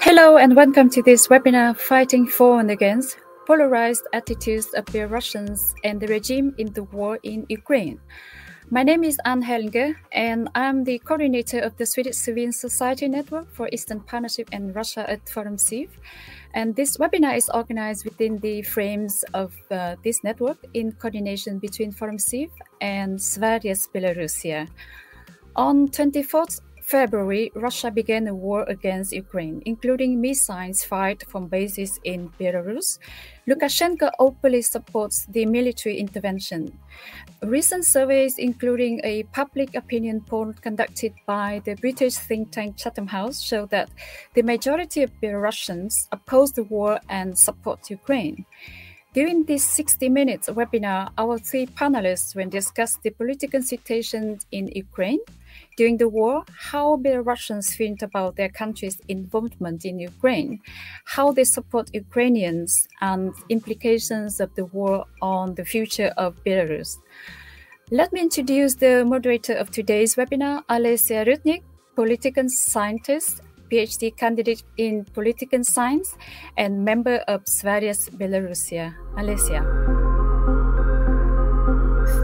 Hello and welcome to this webinar Fighting for and Against Polarized Attitudes of Belarusians and the Regime in the War in Ukraine. My name is Anne Helge and I'm the coordinator of the Swedish Civil Society Network for Eastern Partnership and Russia at Forum CIV. And this webinar is organized within the frames of uh, this network in coordination between Forum CIV and Sveriges Belarusia. On 24th February, Russia began a war against Ukraine, including missiles fired from bases in Belarus. Lukashenko openly supports the military intervention. Recent surveys, including a public opinion poll conducted by the British think tank Chatham House, show that the majority of Belarusians oppose the war and support Ukraine. During this 60 minutes webinar, our three panelists will discuss the political situation in Ukraine, during the war, how Belarusians feel about their country's involvement in Ukraine, how they support Ukrainians, and implications of the war on the future of Belarus. Let me introduce the moderator of today's webinar, Alesia Rudnik, political scientist, PhD candidate in political science, and member of Sveriges Belarusia. Alesia.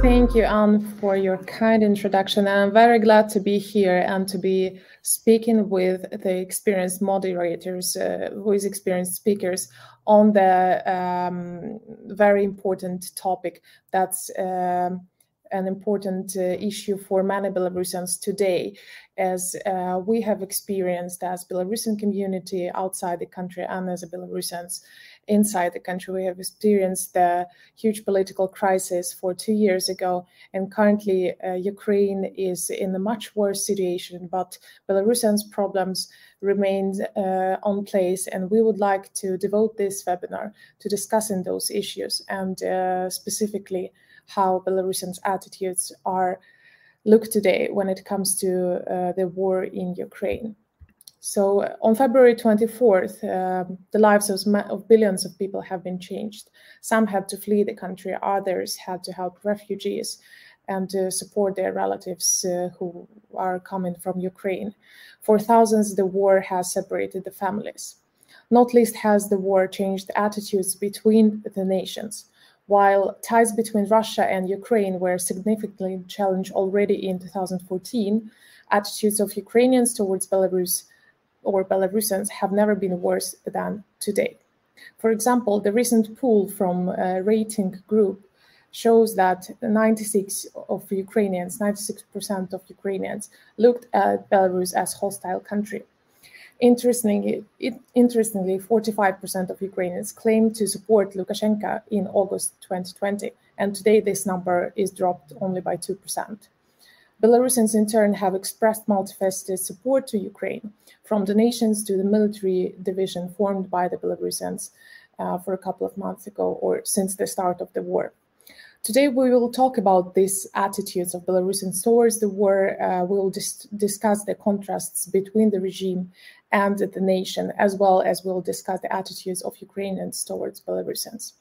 Thank you, Anne, for your kind introduction. I'm very glad to be here and to be speaking with the experienced moderators, uh, who is experienced speakers on the um, very important topic that's um, an important uh, issue for many Belarusians today, as uh, we have experienced as Belarusian community outside the country and as Belarusians inside the country. We have experienced the huge political crisis for two years ago, and currently uh, Ukraine is in a much worse situation. But Belarusians' problems remain uh, on place, and we would like to devote this webinar to discussing those issues and uh, specifically how Belarusians' attitudes are look today when it comes to uh, the war in Ukraine. So uh, on February 24th, um, the lives of, of, billions of people have been changed. Some had to flee the country, others had to help refugees and support their relatives uh, who are coming from Ukraine. For thousands, the war has separated the families. Not least has the war changed attitudes between the nations. While ties between Russia and Ukraine were significantly challenged already in 2014, attitudes of Ukrainians towards Belarus or Belarusians have never been worse than today. For example, the recent poll from a rating group shows that 96 of Ukrainians, 96% of Ukrainians looked at Belarus as hostile country. Interestingly, it, interestingly, 45% of Ukrainians claimed to support Lukashenko in August 2020, and today this number is dropped only by 2%. Belarusians, in turn, have expressed multifaceted support to Ukraine, from donations to the military division formed by the Belarusians uh, for a couple of months ago or since the start of the war. Today, we will talk about these attitudes of Belarusians towards the war. Uh, we will dis- discuss the contrasts between the regime and the nation, as well as we'll discuss the attitudes of Ukrainians towards Belarusians.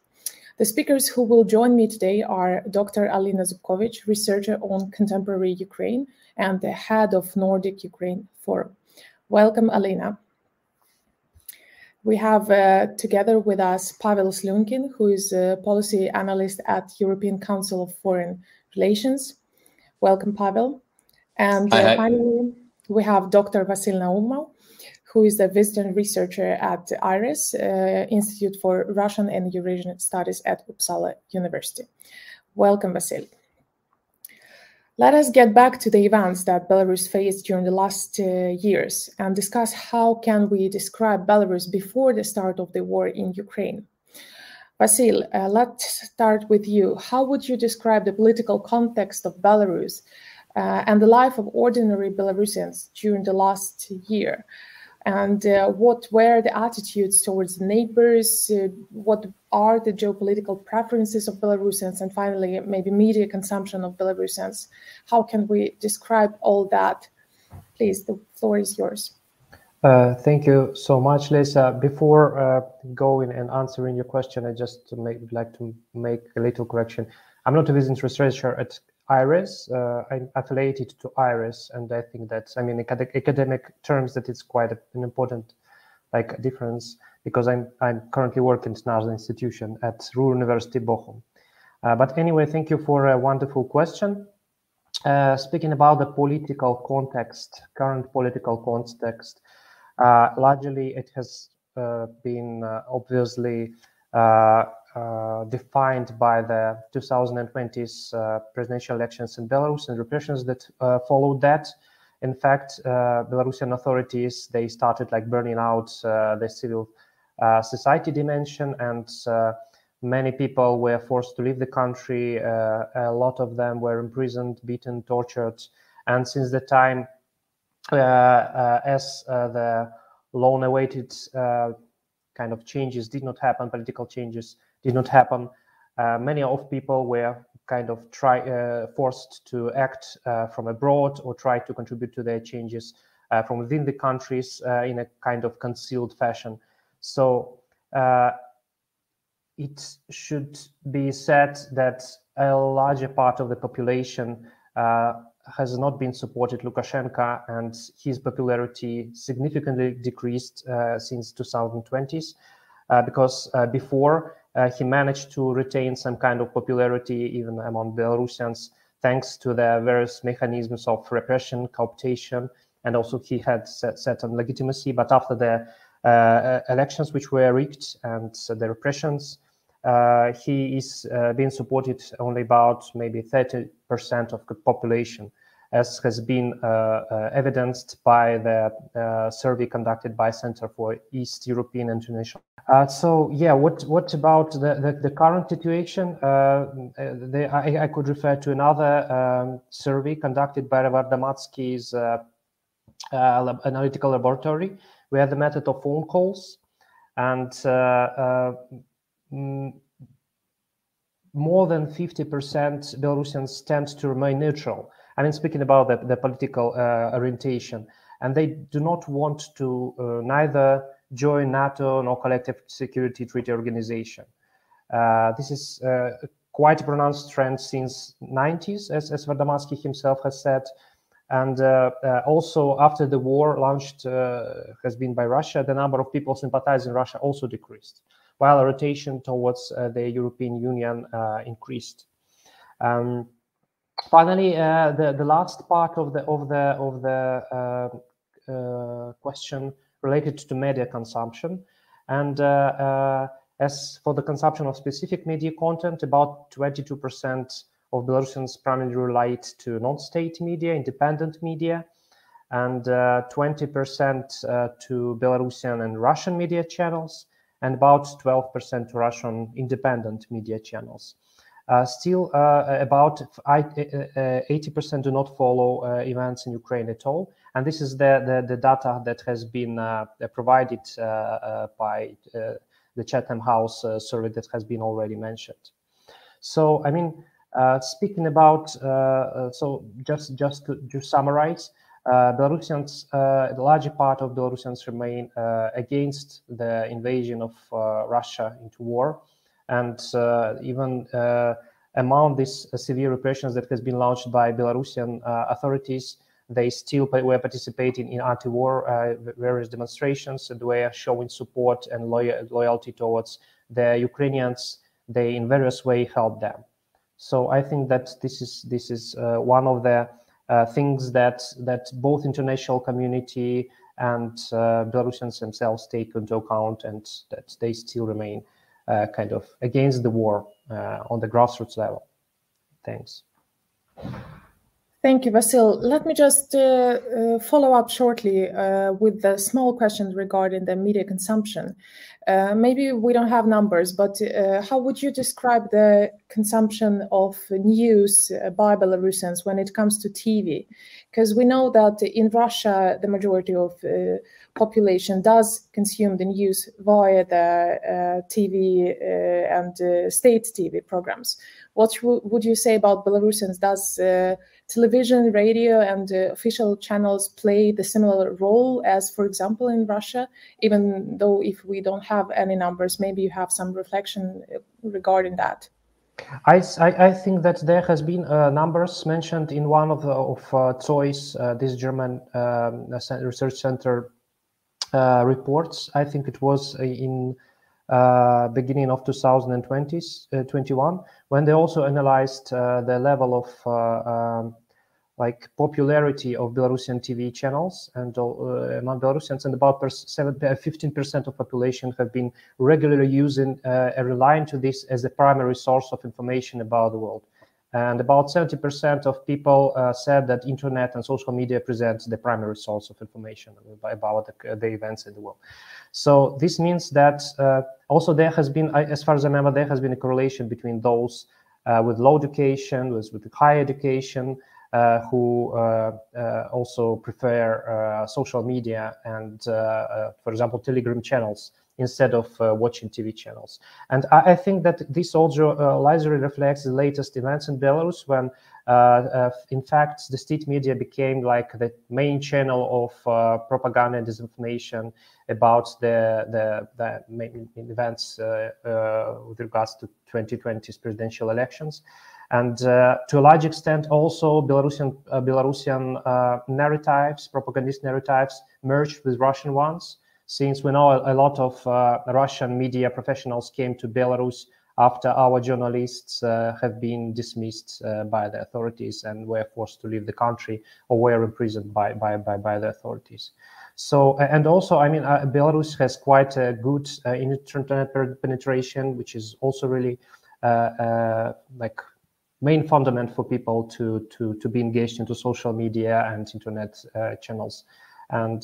The speakers who will join me today are Dr. Alina Zubkovich, researcher on contemporary Ukraine and the head of Nordic Ukraine Forum. Welcome, Alina. We have uh, together with us Pavel Slunkin, who is a policy analyst at European Council of Foreign Relations. Welcome, Pavel. And uh, finally, we have Dr. Vasil Naumov, who is a visiting researcher at the IRIS, uh, Institute for Russian and Eurasian Studies at Uppsala University. Welcome, Vasil. Let us get back to the events that Belarus faced during the last uh, years and discuss how can we describe Belarus before the start of the war in Ukraine. Vasil, uh, let's start with you. How would you describe the political context of Belarus uh, and the life of ordinary Belarusians during the last year? And uh, what were the attitudes towards neighbors, uh, what are the geopolitical preferences of Belarusians, and finally, maybe media consumption of Belarusians. How can we describe all that? Please, the floor is yours. Uh, thank you so much, Lisa. Before uh, going and answering your question, I just make, like to make a little correction. I'm not a business researcher at IRIS. Uh, I'm affiliated to IRIS, and I think that, I mean, academic terms, that it's quite an important like difference because I'm I'm currently working at another institution at Ruhr University Bochum. Uh, but anyway, thank you for a wonderful question. Uh, speaking about the political context, current political context, uh, largely it has uh, been uh, obviously uh, defined by the 2020s presidential elections in Belarus and repressions that followed that. In fact, Belarusian authorities they started like burning out the civil society dimension and many people were forced to leave the country. Uh, a lot of them were imprisoned, beaten, tortured. And since the time, uh, uh, as the long awaited kind of changes did not happen, political changes did not happen, many of people were kind of try uh, forced to act uh, from abroad or try to contribute to their changes uh, from within the countries in a kind of concealed fashion. So it should be said that a larger part of the population uh, has not been supported Lukashenko, and his popularity significantly decreased uh, since 2020s. Uh, because uh, before uh, he managed to retain some kind of popularity even among Belarusians, thanks to the various mechanisms of repression, cooptation, and also he had certain legitimacy. But after the uh, elections, which were rigged, and the repressions, uh, he is uh, being supported only about maybe 30% of the population, as has been uh, evidenced by the survey conducted by Center for East European International. so yeah, what what about the, the, the current situation? The, I, I, could refer to another um, survey conducted by Arvardamatsky's uh, analytical laboratory, We where the method of phone calls and uh, uh, Mm, more than 50% Belarusians tend to remain neutral. I mean, speaking about the, the political uh, orientation, and they do not want to uh, neither join NATO nor collective security treaty organization. Uh, this is uh, quite a pronounced trend since 90s, as, as Vardomatsky himself has said. And uh, uh, also after the war launched has been by Russia, the number of people sympathizing Russia also decreased while a rotation towards uh, the European Union uh, increased. Um, finally, uh, the the last part of the of the of the question related to media consumption, and as for the consumption of specific media content, about 22% of Belarusians primarily relate to non-state media, independent media, and 20% uh, uh, to Belarusian and Russian media channels, and about 12% to Russian independent media channels. Uh, still, uh, about 80% uh, do not follow uh, events in Ukraine at all. And this is the, the, the data that has been uh, provided uh, by the Chatham House survey that has been already mentioned. So, I mean, speaking about, so just, just to, summarize, uh, Belarusians, uh, the larger part of Belarusians remain uh, against the invasion of Russia into war, and even among these severe repressions that has been launched by Belarusian authorities, they still were participating in anti-war uh, various demonstrations and were showing support and loyal, loyalty towards the Ukrainians. They in various way helped them. So I think that this is this is uh, one of the uh, things that that both international community and uh, Belarusians themselves take into account, and that they still remain uh, kind of against the war on the grassroots level. Thanks. Thank you, Vasil. Let me just uh, uh, follow up shortly uh, with the small questions regarding the media consumption. Uh, maybe we don't have numbers, but uh, how would you describe the consumption of news uh, by Belarusians when it comes to TV? Because we know that in Russia, the majority of population does consume the news via the TV and state TV programs. What would you say about Belarusians? Does television, radio, and uh, official channels play the similar role as, for example, in Russia? Even though if we don't have any numbers, maybe you have some reflection uh, regarding that. I, I, think that there has been uh, numbers mentioned in one of the, of uh, uh, this German um, research center reports. I think it was in uh, beginning of 2020, uh, 21, when they also analyzed uh, the level of um, like popularity of Belarusian TV channels and uh, among Belarusians, and about 15% of population have been regularly using uh, and relying to this as the primary source of information about the world. And about 70% of people uh, said that internet and social media presents the primary source of information about the, the events in the world. So this means that uh, also there has been, as far as I remember, there has been a correlation between those uh, with low education, with, with high education, uh, who uh, uh, also prefer social media and, for example, Telegram channels instead of uh, watching TV channels. And I, I, think that this also uh, largely reflects the latest events in Belarus when, uh, uh in fact, the state media became like the main channel of uh, propaganda and disinformation about the, the, the main events uh, with regards to 2020's presidential elections. And to a large extent, also Belarusian, Belarusian narratives, propagandist narratives, merged with Russian ones since we know a, lot of uh, Russian media professionals came to Belarus after our journalists uh, have been dismissed uh, by the authorities and were forced to leave the country or were imprisoned by, by, by, by the authorities. So, and also, I mean, uh, Belarus has quite a good uh, internet penetration, which is also really uh, like main fundament for people to, to, to be engaged into social media and internet channels. And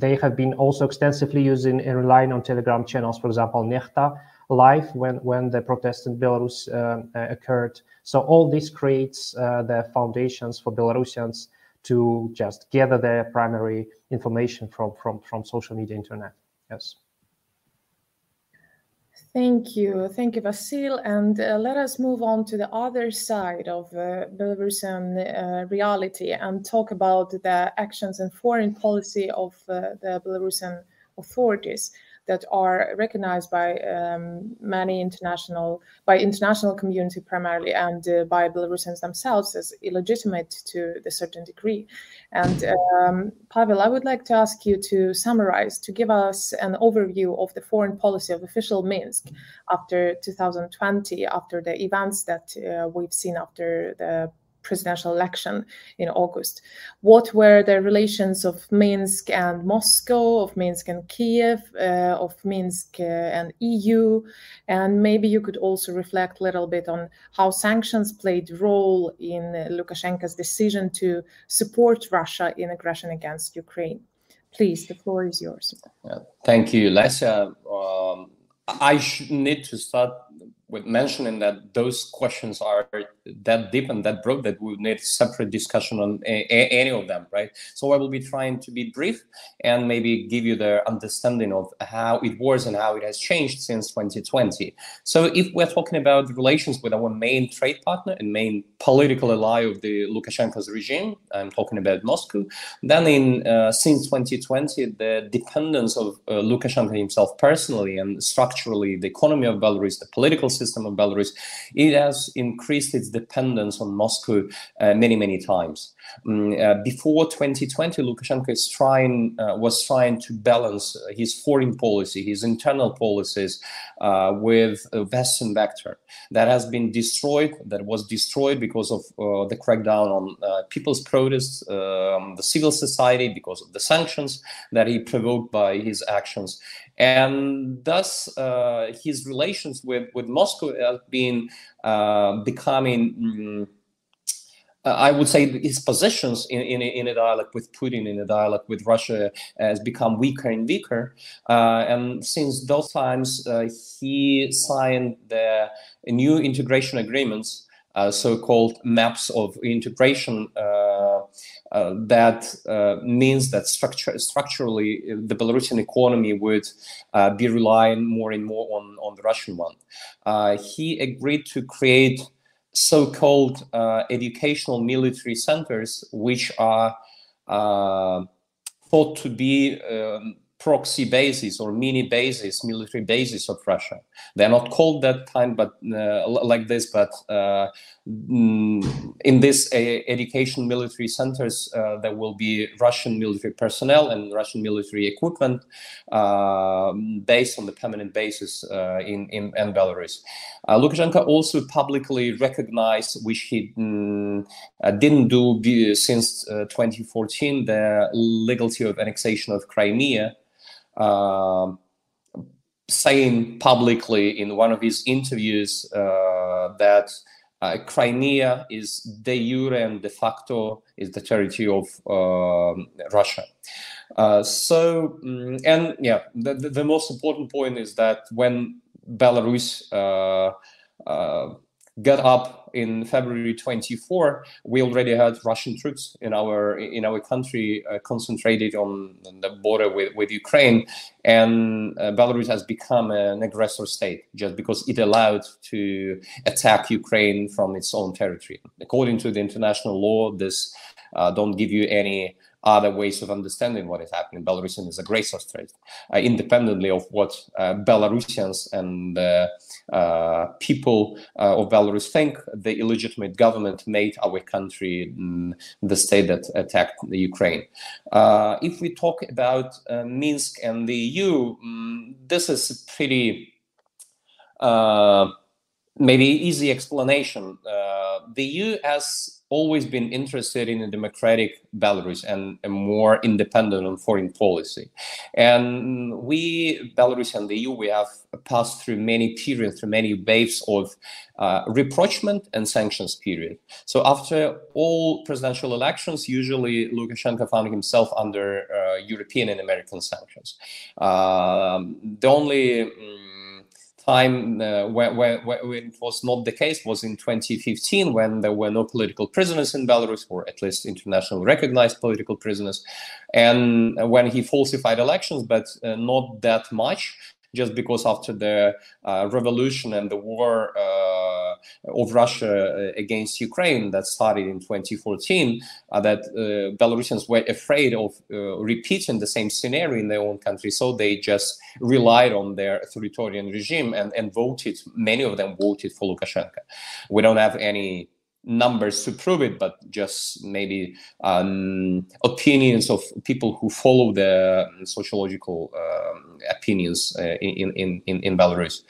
they have been also extensively using and relying on Telegram channels, for example, Nexta Live when, when the protest in Belarus uh, uh, occurred. So all this creates uh, the foundations for Belarusians to just gather their primary information from, from, from social media internet. Yes. Thank you. Thank you, Vasil. And uh, let us move on to the other side of uh, Belarusian uh, reality and talk about the actions and foreign policy of uh, the Belarusian authorities that are recognized by um, many international by international community primarily and uh, by Belarusians themselves as illegitimate to a certain degree. And um, Pavel, I would like to ask you to summarize to give us an overview of the foreign policy of official Minsk after 2020, after the events that uh, we've seen after the presidential election in August. What were the relations of Minsk and Moscow, of Minsk and Kiev, uh, of Minsk uh, and EU? And maybe you could also reflect a little bit on how sanctions played role in Lukashenko's decision to support Russia in aggression against Ukraine. Please, the floor is yours. Thank you, Lesya. Um, I should need to start with mentioning that those questions are that deep and that broad that we need separate discussion on a, a, any of them, right? So I will be trying to be brief and maybe give you the understanding of how it was and how it has changed since 2020. So if we're talking about relations with our main trade partner and main political ally of the Lukashenko's regime, I'm talking about Moscow, then in uh, since 2020, the dependence of uh, Lukashenko himself personally and structurally, the economy of Belarus, the political system of Belarus, it has increased its dependence on Moscow uh, many, many times. Um, uh, before 2020, Lukashenko is trying, uh, was trying to balance his foreign policy, his internal policies uh, with a Western vector that has been destroyed, that was destroyed because of uh, the crackdown on uh, people's protests, um, the civil society, because of the sanctions that he provoked by his actions and thus uh, his relations with, with Moscow have been uh, becoming. Mm, uh, I would say his positions in, in, in, a dialogue with Putin, in a dialogue with Russia, has become weaker and weaker. Uh, and since those times, uh, he signed the new integration agreements, uh, so-called maps of integration uh, that uh, means that structure, structurally the Belarusian economy would uh, be relying more and more on, on the Russian one. he agreed to create so-called educational military centers, which are thought to be um, proxy bases or mini bases, military bases of Russia. They're not called that time, but uh, like this, but uh, mm, in this uh, education military centers, uh, there will be Russian military personnel and Russian military equipment um, based on the permanent basis uh, in, in, in Belarus. Uh, Lukashenko also publicly recognized, which he mm, didn't do since 2014, the legality of annexation of Crimea. Um, saying publicly in one of his interviews uh, that uh, Crimea is de jure and de facto is the territory of uh, Russia. Uh, so, mm, and yeah, the, the, most important point is that when Belarus uh, uh, got up in February 24, we already had Russian troops in our in our country uh, concentrated on the border with, with Ukraine, and uh, Belarus has become an aggressor state just because it allowed to attack Ukraine from its own territory. According to the international law, this uh, don't give you any other ways of understanding what is happening. Belarusian is a aggressor state, uh, independently of what uh, Belarusians and uh, uh people uh, of Belarus think. The illegitimate government made our country mm, the state that attacked the Ukraine. Uh, if we talk about Minsk and the EU, mm, this is pretty maybe easy explanation. the EU has always been interested in a democratic Belarus and a more independent on foreign policy. And we, Belarus and the EU, we have passed through many periods, through many waves of uh, rapprochement and sanctions period. So after all presidential elections, usually Lukashenko found himself under uh, European and American sanctions. Um, the only um, time uh, when, when, when, it was not the case was in 2015 when there were no political prisoners in Belarus, or at least internationally recognized political prisoners, and when he falsified elections, but uh, not that much just because after the uh, revolution and the war uh, of Russia uh, against Ukraine that started in 2014, uh, that uh, Belarusians were afraid of uh, repeating the same scenario in their own country, so they just relied on their authoritarian regime and, and voted. Many of them voted for Lukashenko. We don't have any numbers to prove it, but just maybe um, opinions of people who follow the sociological um, opinions uh, in, in, in, Belarus.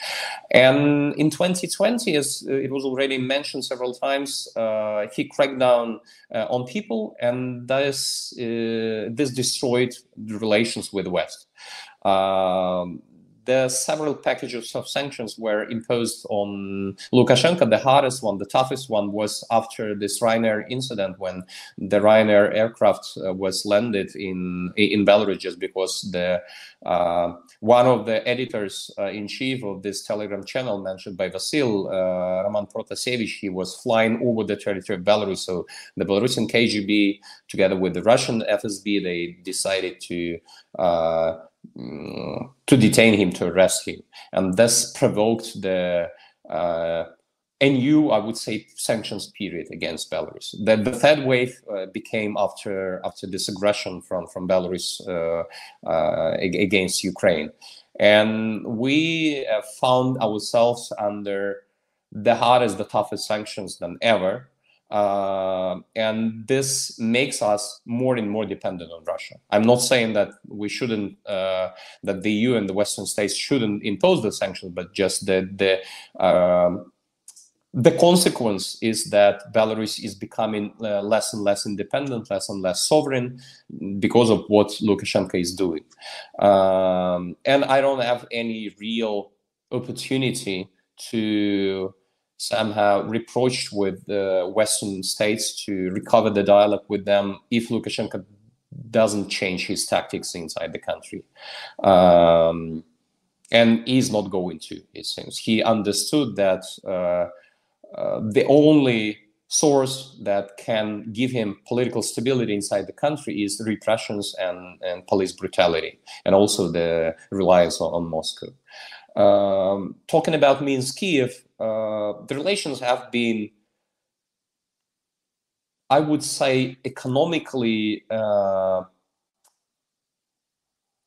And in 2020, as it was already mentioned several times, uh, he cracked down uh, on people, and this, uh, this destroyed the relations with the West. Um, the several packages of sanctions were imposed on Lukashenko. The hardest one, the toughest one, was after this Ryanair incident when the Ryanair aircraft uh, was landed in in Belarus just because the uh, one of the editors uh, in chief of this Telegram channel mentioned by Vasil, uh, Roman Protasevich, he was flying over the territory of Belarus. So the Belarusian KGB, together with the Russian FSB, they decided to uh, to detain him, to arrest him. And this provoked the uh, new, I would say, sanctions period against Belarus. The, the third wave uh, became after after this aggression from from Belarus uh, uh, against Ukraine, and we found ourselves under the hardest, the toughest sanctions than ever. Uh, and this makes us more and more dependent on Russia. I'm not saying that we shouldn't, uh, that the EU and the Western states shouldn't impose the sanctions, but just that the um, the consequence is that Belarus is becoming uh, less and less independent, less and less sovereign because of what Lukashenko is doing. Um, and I don't have any real opportunity to somehow reproached with the Western states to recover the dialogue with them if Lukashenko doesn't change his tactics inside the country. Um, and he's not going to, it seems. He understood that uh, uh, the only source that can give him political stability inside the country is repressions and, and police brutality, and also the reliance on, on Moscow. Um, talking about Minsk Kiev, uh, the relations have been, I would say, economically uh,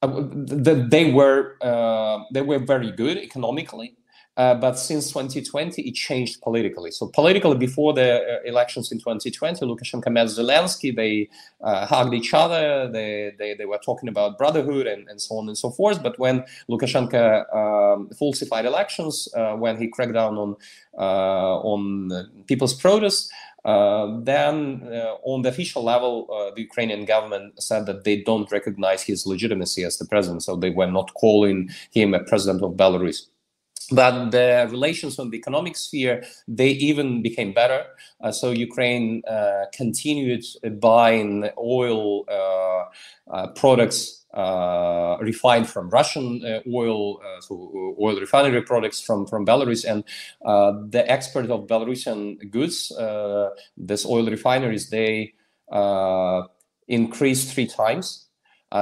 they were uh, they were very good economically, uh, but since 2020 it changed politically. So politically, before the uh, elections in 2020, Lukashenko met Zelensky. They uh, hugged each other. They, they they were talking about brotherhood and, and so on and so forth. But when Lukashenko um, falsified elections, uh, when he cracked down on on people's protests. Uh, then, uh, on the official level, uh, the Ukrainian government said that they don't recognize his legitimacy as the president, so they were not calling him a president of Belarus. But the relations on the economic sphere, they even became better. Uh, so Ukraine uh, continued buying oil products uh, refined from Russian uh, oil, uh, so oil refinery products from, from Belarus, and the export of Belarusian goods, this oil refineries, they increased three times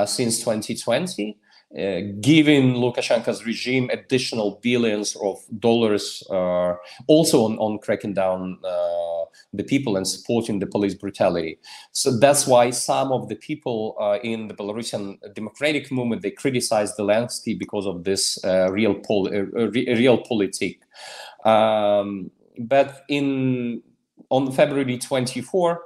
since 2020. Uh, giving Lukashenko's regime additional billions of dollars, uh, also on, on cracking down uh, the people and supporting the police brutality. So that's why some of the people uh, in the Belarusian democratic movement they criticize Zelensky because of this uh, real pol- re- realpolitik. Um, but in on February 24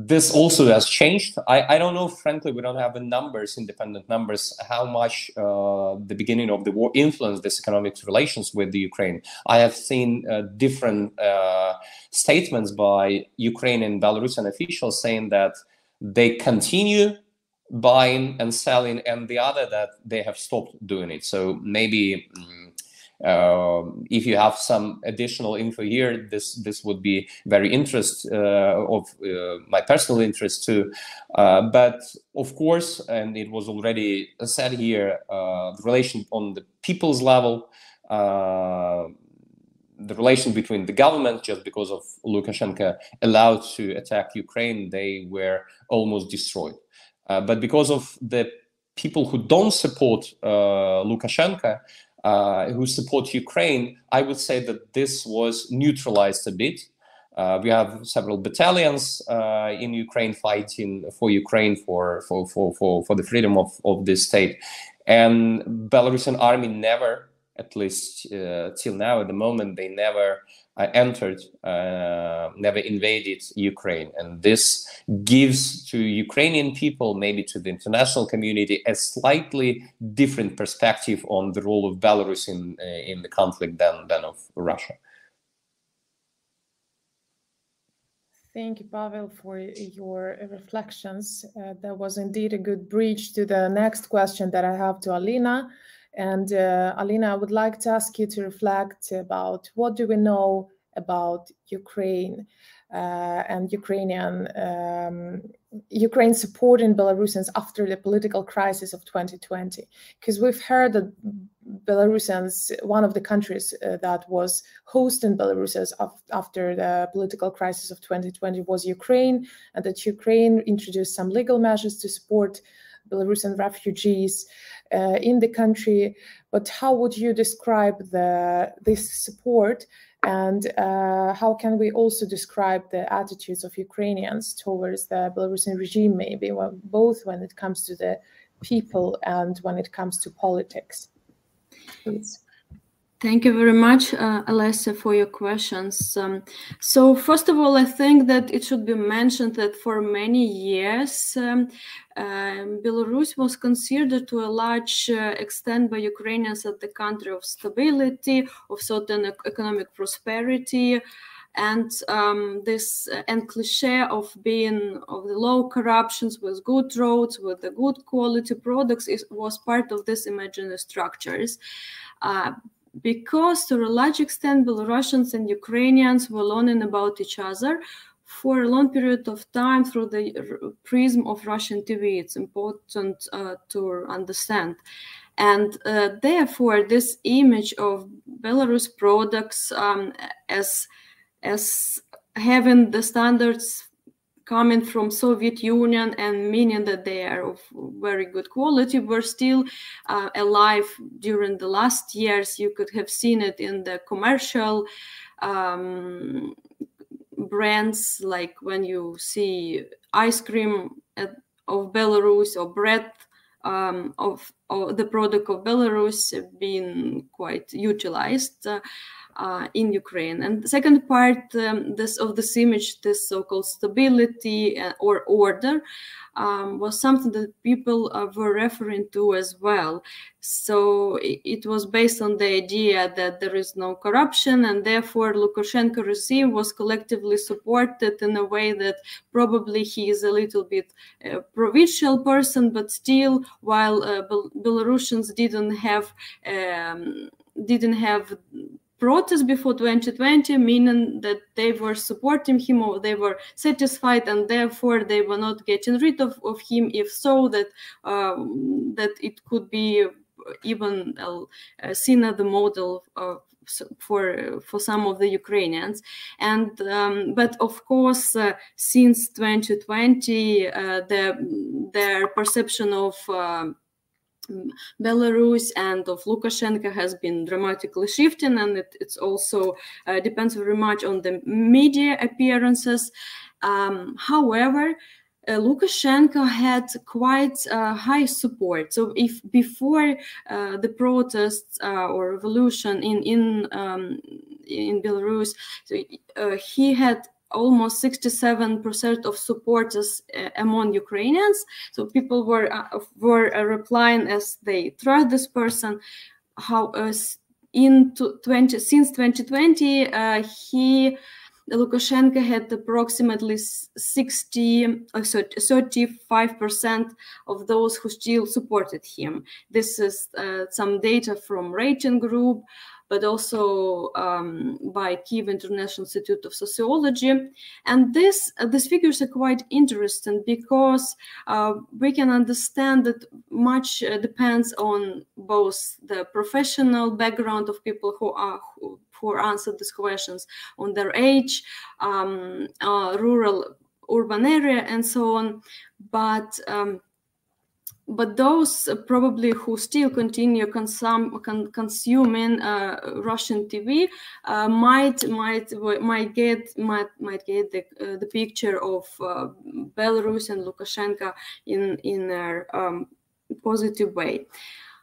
this also has changed. I, I don't know, frankly, we don't have the numbers, independent numbers, how much uh, the beginning of the war influenced this economic relations with the Ukraine. I have seen uh, different uh, statements by Ukrainian Belarusian officials saying that they continue buying and selling, and the other that they have stopped doing it. So maybe. Mm, uh, if you have some additional info here, this this would be very interest uh, of uh, my personal interest too. Uh, but of course, and it was already said here, uh, the relation on the people's level. the relation between the government, just because of Lukashenko allowed to attack Ukraine, they were almost destroyed. but because of the people who don't support Lukashenko, uh, who support Ukraine, I would say that this was neutralized a bit. Uh, we have several battalions uh, in Ukraine fighting for Ukraine for for, for, for, for the freedom of, of this state. And Belarusian army never, at least uh, till now, at the moment, they never entered, uh, never invaded Ukraine. And this gives to Ukrainian people, maybe to the international community, a slightly different perspective on the role of Belarus in, uh, in the conflict than, than of Russia. Thank you, Pavel, for your reflections. Uh, that was indeed a good bridge to the next question that I have to Alina. And uh, Alina, I would like to ask you to reflect about what do we know about Ukraine uh, and Ukrainian um, Ukraine supporting Belarusians after the political crisis of 2020, because we've heard that Belarusians, one of the countries uh, that was hosting Belarusians after the political crisis of 2020 was Ukraine, and that Ukraine introduced some legal measures to support Belarusian refugees uh, in the country. But how would you describe the this support, and uh, how can we also describe the attitudes of Ukrainians towards the Belarusian regime, maybe well, both when it comes to the people and when it comes to politics? Please. Thank you very much, uh, Alessia, for your questions. Um, so, first of all, I think that it should be mentioned that for many years, um, uh, Belarus was considered to a large uh, extent by Ukrainians as the country of stability, of certain economic prosperity, and um, this uh, and cliche of being of the low corruptions with good roads, with the good quality products, is, was part of this imaginary structures. Because to a large extent Belarusians and Ukrainians were learning about each other for a long period of time through the prism of Russian TV. It's important uh, to understand. And uh, therefore, this image of Belarus products um, as as having the standards coming from Soviet Union and meaning that they are of very good quality were still uh, alive during the last years. You could have seen it in the commercial um, brands, like when you see ice cream at, of Belarus or bread um, of, of, the product of Belarus being quite utilized. Uh, uh, in Ukraine. And the second part um, this of this image, this so-called stability uh, or order, um, was something that people uh, were referring to as well. So it, it, was based on the idea that there is no corruption, and therefore Lukashenko regime was collectively supported in a way that probably he is a little bit uh, provincial person, but still, while uh, Bel- Belarusians didn't have um, didn't have protest before 2020, meaning that they were supporting him or they were satisfied and therefore they were not getting rid of, of him. If so, that um, that it could be even uh, seen as the model for for some of the Ukrainians, and um, but of course uh, since 2020 uh, the their perception of uh, Belarus and of Lukashenko has been dramatically shifting, and it it's also uh, depends very much on the media appearances. Um, however, uh, Lukashenko had quite uh, high support. So, if before uh, the protests uh, or revolution in in um, in Belarus, so, uh, he had almost 67% of supporters uh, among Ukrainians. So people were uh, were uh, replying as they trust this person. How in 20 since 2020 he Lukashenko had approximately 60, uh, 35% of those who still supported him. This is uh, some data from rating group but also um, by Kiev International Institute of Sociology. And this uh, these figures are quite interesting because uh, we can understand that much uh, depends on both the professional background of people who are who, who answered these questions, on their age, um, uh, rural, urban area, and so on. But um, but those probably who still continue consum- con- consuming uh, Russian TV uh, might might might get might might get the uh, the picture of uh, Belarus and Lukashenko in in a um, positive way.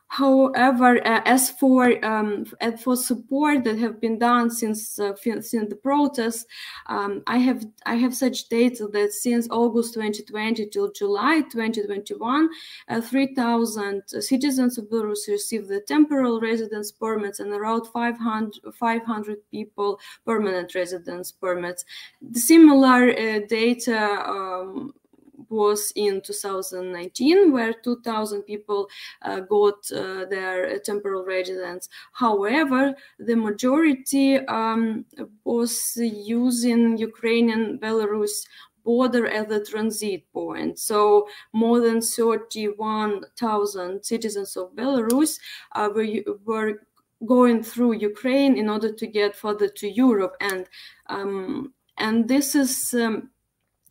However, uh, as for um, for support that have been done since uh, since the protests, um, I have I have such data that since August 2020 till July 2021, uh, 3,000 citizens of Belarus received the temporary residence permits and around 500 500 people permanent residence permits. The similar uh, data. Um, was in 2019, where 2,000 people uh, got uh, their temporal residence. However, the majority um, was using Ukrainian Belarus border as a transit point. So more than 31,000 citizens of Belarus uh, were, were going through Ukraine in order to get further to Europe. And um, and this is um,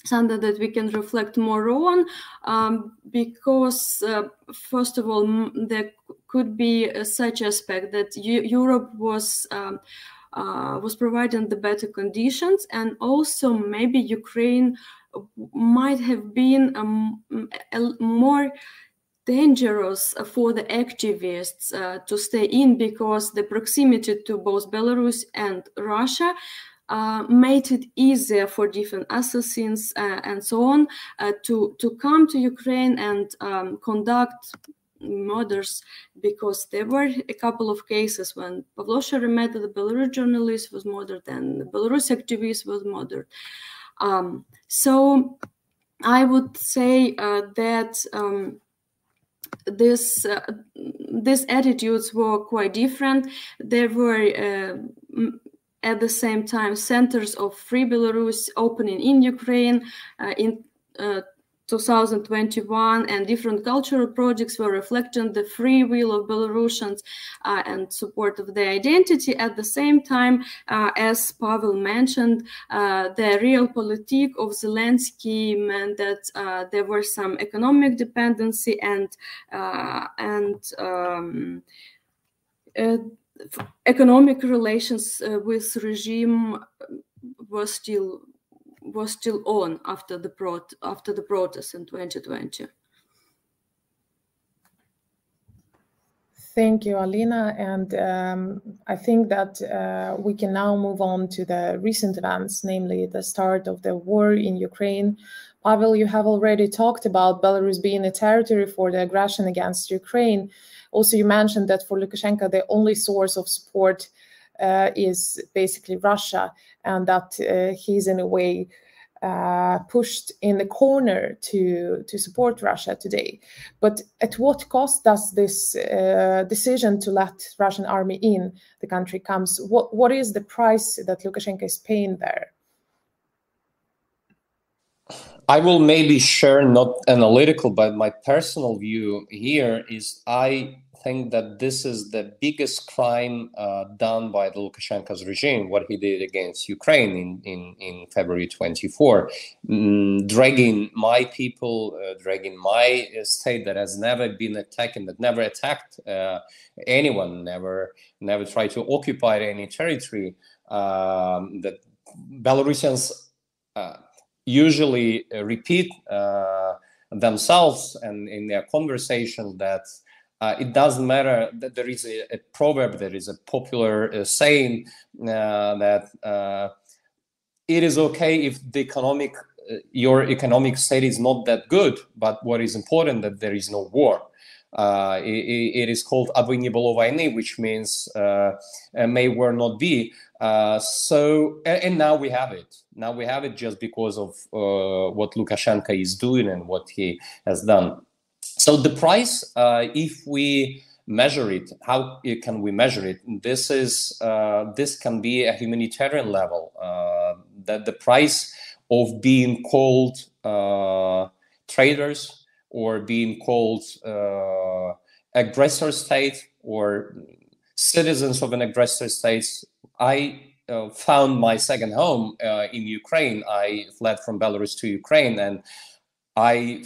something that we can reflect more on um, because uh, first of all there could be such aspect that U- europe was um, uh, was providing the better conditions and also maybe ukraine might have been um, more dangerous for the activists uh, to stay in because the proximity to both belarus and russia uh, made it easier for different assassins uh, and so on uh, to to come to Ukraine and um, conduct murders because there were a couple of cases when Pavlo Sheremet, the Belarus journalist, was murdered and the Belarus activist was murdered. Um, so I would say uh, that um, this uh, these attitudes were quite different. There were uh, at the same time centers of Free Belarus opening in Ukraine uh, in uh, 2021 and different cultural projects were reflecting the free will of Belarusians uh, and support of their identity. At the same time, uh, as Pavel mentioned, uh, the realpolitik of Zelensky meant that uh, there were some economic dependency and and um, economic relations uh, with regime were still was still on after the pro- after the protests in 2020. Thank you, Alina. And um, I think that uh, we can now move on to the recent events, namely the start of the war in Ukraine. Pavel, you have already talked about Belarus being a territory for the aggression against Ukraine. Also, you mentioned that for Lukashenko, the only source of support uh, is basically Russia, and that uh, he's in a way uh, pushed in the corner to to support Russia today. But at what cost does this uh, decision to let Russian army in the country comes? What what is the price that Lukashenko is paying there? I will maybe share not analytical, but my personal view here is I think that this is the biggest crime uh, done by the Lukashenko's regime, what he did against Ukraine in, in, in February 24, mm, dragging my people, uh, dragging my uh, state that has never been attacked and that never attacked uh, anyone, never never tried to occupy any territory. Um, that Belarusians uh, usually uh, repeat themselves and in their conversation that uh, it doesn't matter that there is a, a proverb, there is a popular uh, saying uh, that uh, it is okay if the economic uh, your economic state is not that good, but what is important that there is no war. Uh, it, it is called "Aby which means may war not be. so, and, and, now we have it. Now we have it just because of what Lukashenko is doing and what he has done. So the price, uh, if we measure it, how can we measure it? This is uh, this can be a humanitarian level. Uh, that the price of being called uh, traitors or being called uh, aggressor state or citizens of an aggressor state. I uh, found my second home in Ukraine. I fled from Belarus to Ukraine, and I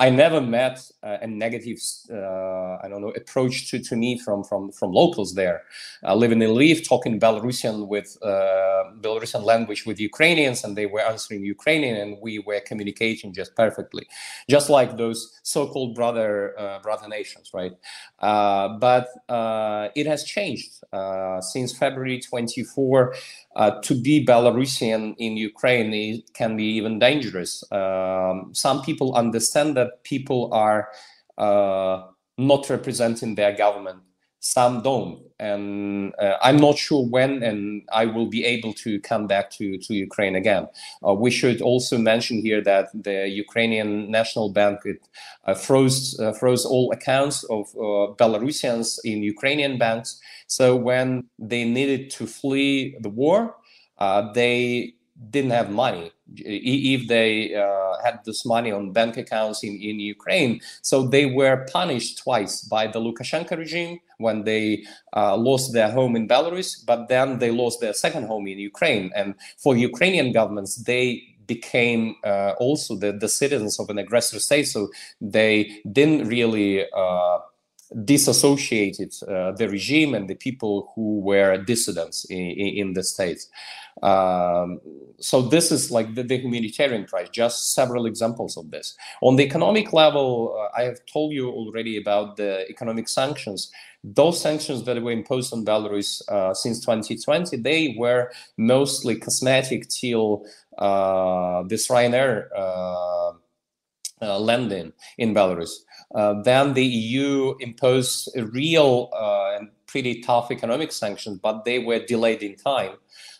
I never met uh, a negative, uh, I don't know, approach to, to me from from from locals there. Uh, living in Lviv, talking Belarusian with uh, Belarusian language with Ukrainians, and they were answering Ukrainian, and we were communicating just perfectly, just like those so-called brother uh, brother nations, right? Uh, but it has changed since February 24 uh, to be Belarusian in Ukraine can be even dangerous. Um, some people understand that people are uh, not representing their government. Some don't, and uh, I'm not sure when and I will be able to come back to, to Ukraine again. Uh, we should also mention here that the Ukrainian National Bank it, uh, froze froze all accounts of Belarusians in Ukrainian banks. So when they needed to flee the war, uh, they didn't have money if they uh, had this money on bank accounts in, in Ukraine. So they were punished twice by the Lukashenko regime when they uh, lost their home in Belarus, but then they lost their second home in Ukraine. And for Ukrainian governments, they became uh, also the, the citizens of an aggressor state. So they didn't really uh, disassociated uh, the regime and the people who were dissidents in, in the states. Um, so this is like the, the, humanitarian price, just several examples of this. On the economic level, uh, I have told you already about the economic sanctions. Those sanctions that were imposed on Belarus uh, since 2020, they were mostly cosmetic till uh, this Ryanair uh, uh, landing in Belarus. Uh, then the EU imposed real uh, and pretty tough economic sanctions, but they were delayed in time.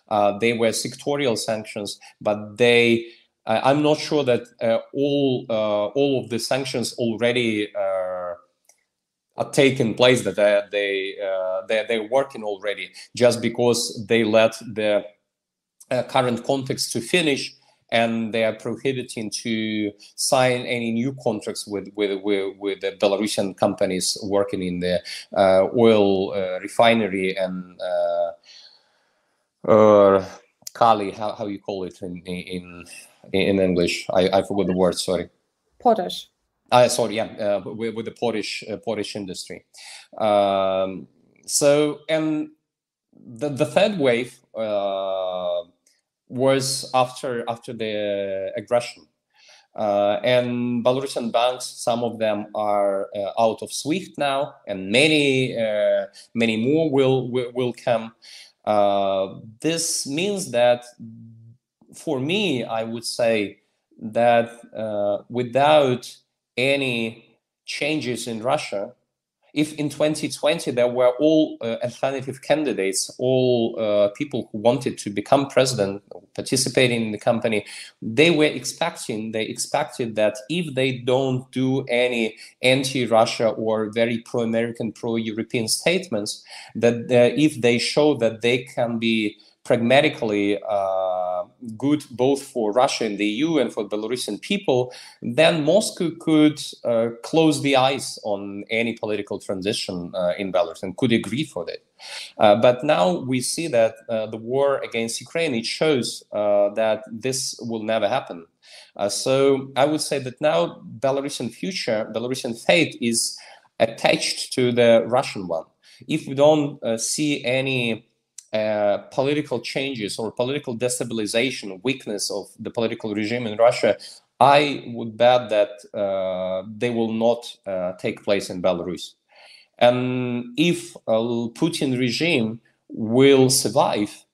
Uh, they were sectorial sanctions, but they I'm not sure that uh, all uh, all of the sanctions already are taking place. That they they they they're working already just because they let the current context to finish and they are prohibiting to sign any new contracts with with with, with the Belarusian companies working in the uh, oil uh, refinery and uh, uh, Kali, how, how you call it in in in English? I, I forgot the word. Sorry. Potash. Uh, sorry, yeah, uh, with, with the Polish uh, Polish industry. Um, so and the the third wave uh, was after after the aggression. Uh, and Belarusian banks, some of them are uh, out of SWIFT now, and many uh, many more will will, will come. Uh, this means that, for me, I would say that uh, without any changes in Russia, if in 2020 there were all uh, alternative candidates, all uh, people who wanted to become president, participating in the company, they were expecting, they expected that if they don't do any anti-Russia or very pro-American, pro-European statements, that uh, if they show that they can be pragmatically uh, good both for Russia and the EU and for Belarusian people, then Moscow could uh, close the eyes on any political transition uh, in Belarus and could agree for it. Uh, but now we see that uh, the war against Ukraine it shows uh, that this will never happen. so I would say that now Belarusian future, Belarusian fate is attached to the Russian one. If we don't see any uh, political changes or political destabilization, weakness of the political regime in Russia, I would bet that uh, they will not uh, take place in Belarus. And if Putin regime will survive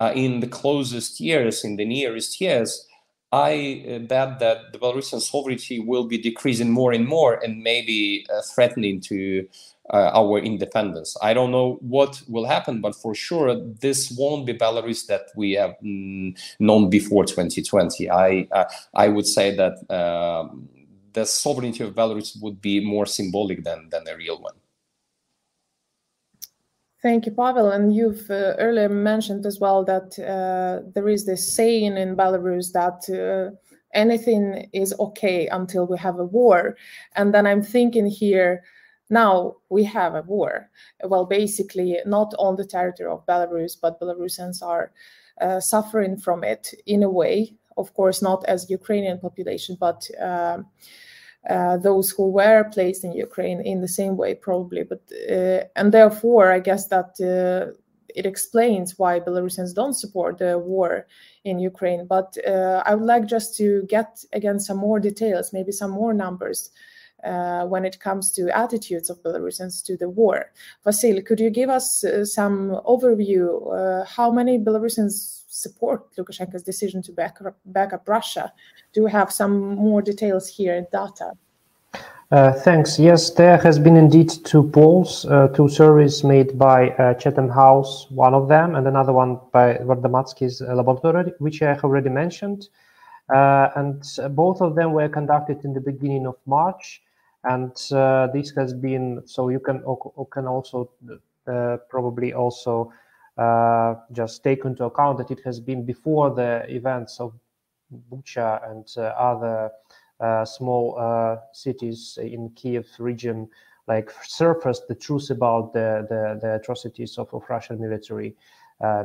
uh, in the closest years, in the nearest years, I uh, bet that the Belarusian sovereignty will be decreasing more and more and maybe threatening to uh, our independence. I don't know what will happen, but for sure, this won't be Belarus that we have mm, known before 2020. I uh, I would say that um, the sovereignty of Belarus would be more symbolic than than a real one. Thank you, Pavel. And you've uh, earlier mentioned as well that uh, there is this saying in Belarus that uh, anything is okay until we have a war. And then I'm thinking here now we have a war. Well, basically, not on the territory of Belarus, but Belarusians are uh, suffering from it in a way. Of course, not as Ukrainian population, but uh, uh, those who were placed in Ukraine in the same way, probably. But uh, and therefore, I guess that uh, it explains why Belarusians don't support the war in Ukraine. But uh, I would like just to get again some more details, maybe some more numbers uh, when it comes to attitudes of Belarusians to the war. Vasil, could you give us uh, some overview? Uh, how many Belarusians support Lukashenko's decision to back up, back up Russia? Do we have some more details here in data? Uh, thanks. Yes, there has been indeed two polls, uh, two surveys made by uh, Chatham House, one of them, and another one by Vardomatsky's laboratory, which I have already mentioned. and both of them were conducted in the beginning of March and uh, this has been so you can can also uh, probably also uh, just take into account that it has been before the events of Bucha and uh, other uh, small uh, cities in Kiev region like surfaced the truth about the the, the atrocities of, of Russian military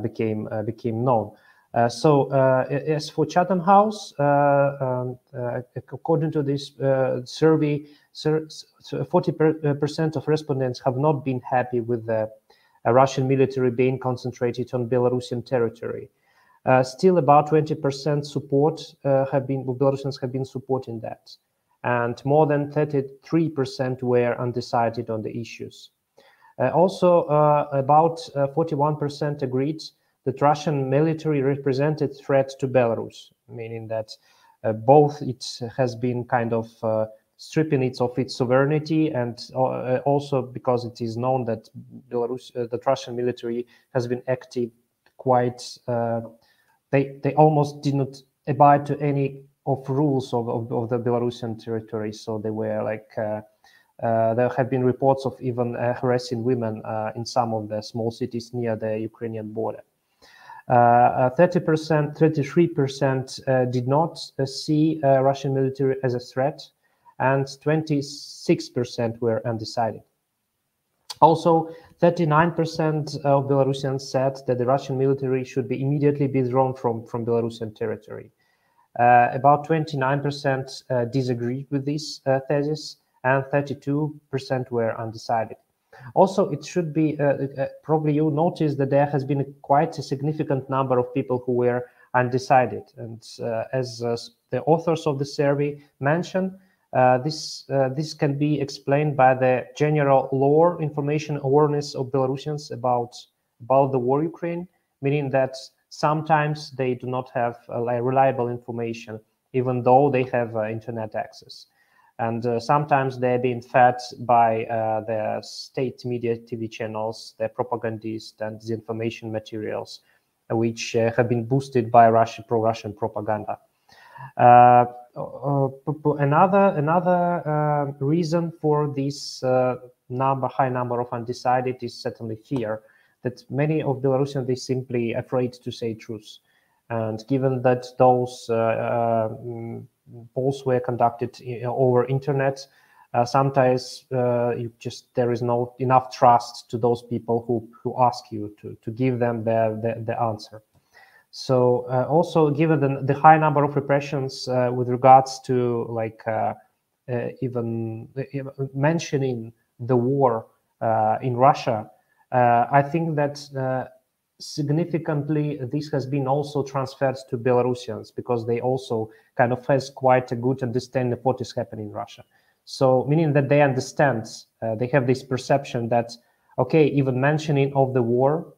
became became known. Uh, so uh, as for Chatham House, uh, um, according to this survey, 40% of respondents have not been happy with the Russian military being concentrated on Belarusian territory. Uh, still, about 20% support uh, have been Belarusians have been supporting that, and more than 33% were undecided on the issues. Uh, also, about 41% agreed that Russian military represented threat to Belarus, meaning that uh, both it has been kind of uh, stripping it of its sovereignty, and uh, also because it is known that Belarus, uh, the Russian military has been active quite. Uh, they they almost did not abide to any of rules of, of, of the Belarusian territory, so they were like. Uh, there have been reports of even harassing women in some of the small cities near the Ukrainian border. 30%, uh, 33% uh, did not uh, see Russian military as a threat, and 26% were undecided. Also, 39% of Belarusians said that the Russian military should be immediately withdrawn from, from Belarusian territory. Uh, about 29% uh, disagreed with this uh, thesis, and 32% were undecided. Also, it should be uh, uh, probably you notice that there has been a quite a significant number of people who were undecided. And as the authors of the survey mentioned, uh, this uh, this can be explained by the general lore information awareness of Belarusians about about the war Ukraine, meaning that sometimes they do not have uh, reliable information, even though they have internet access. And sometimes they're being fed by the state media TV channels, the propagandists and disinformation materials, which have been boosted by Russian pro-Russian propaganda. Uh, uh, another another uh, reason for this number high number of undecided is certainly fear that many of Belarusians they simply afraid to say truth. And given that those um, polls were conducted over internet, uh, sometimes uh, you just there is no enough trust to those people who who ask you to to give them the the, the answer. So uh, also given the, the, high number of repressions uh, with regards to like uh, uh even, even, mentioning the war uh, in Russia, uh, I think that significantly this has been also transferred to Belarusians because they also kind of has quite a good understanding of what is happening in Russia. So meaning that they understand, they have this perception that okay, even mentioning of the war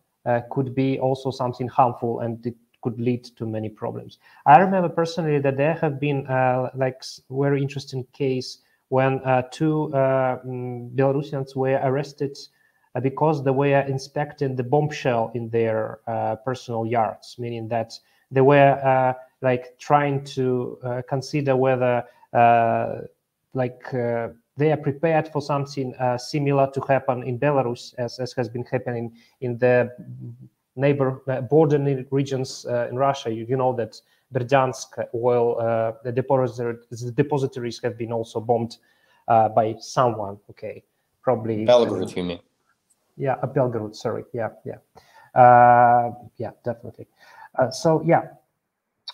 could be also something harmful and it could lead to many problems. I remember personally that there have been uh, like very interesting case when uh, two uh, mm, Belarusians were arrested uh, because they were inspecting the bombshell in their uh, personal yards, meaning that they were uh, like trying to consider whether like they are prepared for something similar to happen in Belarus as, as has been happening in the neighbor uh, border regions uh, in Russia, you, you, know that Berdyansk oil uh, the, depository, the depositories have been also bombed by someone. Okay, probably Belgorod, you mean? Yeah, uh, Belgorod. Sorry. Yeah, yeah, uh, yeah, definitely. Uh, so yeah,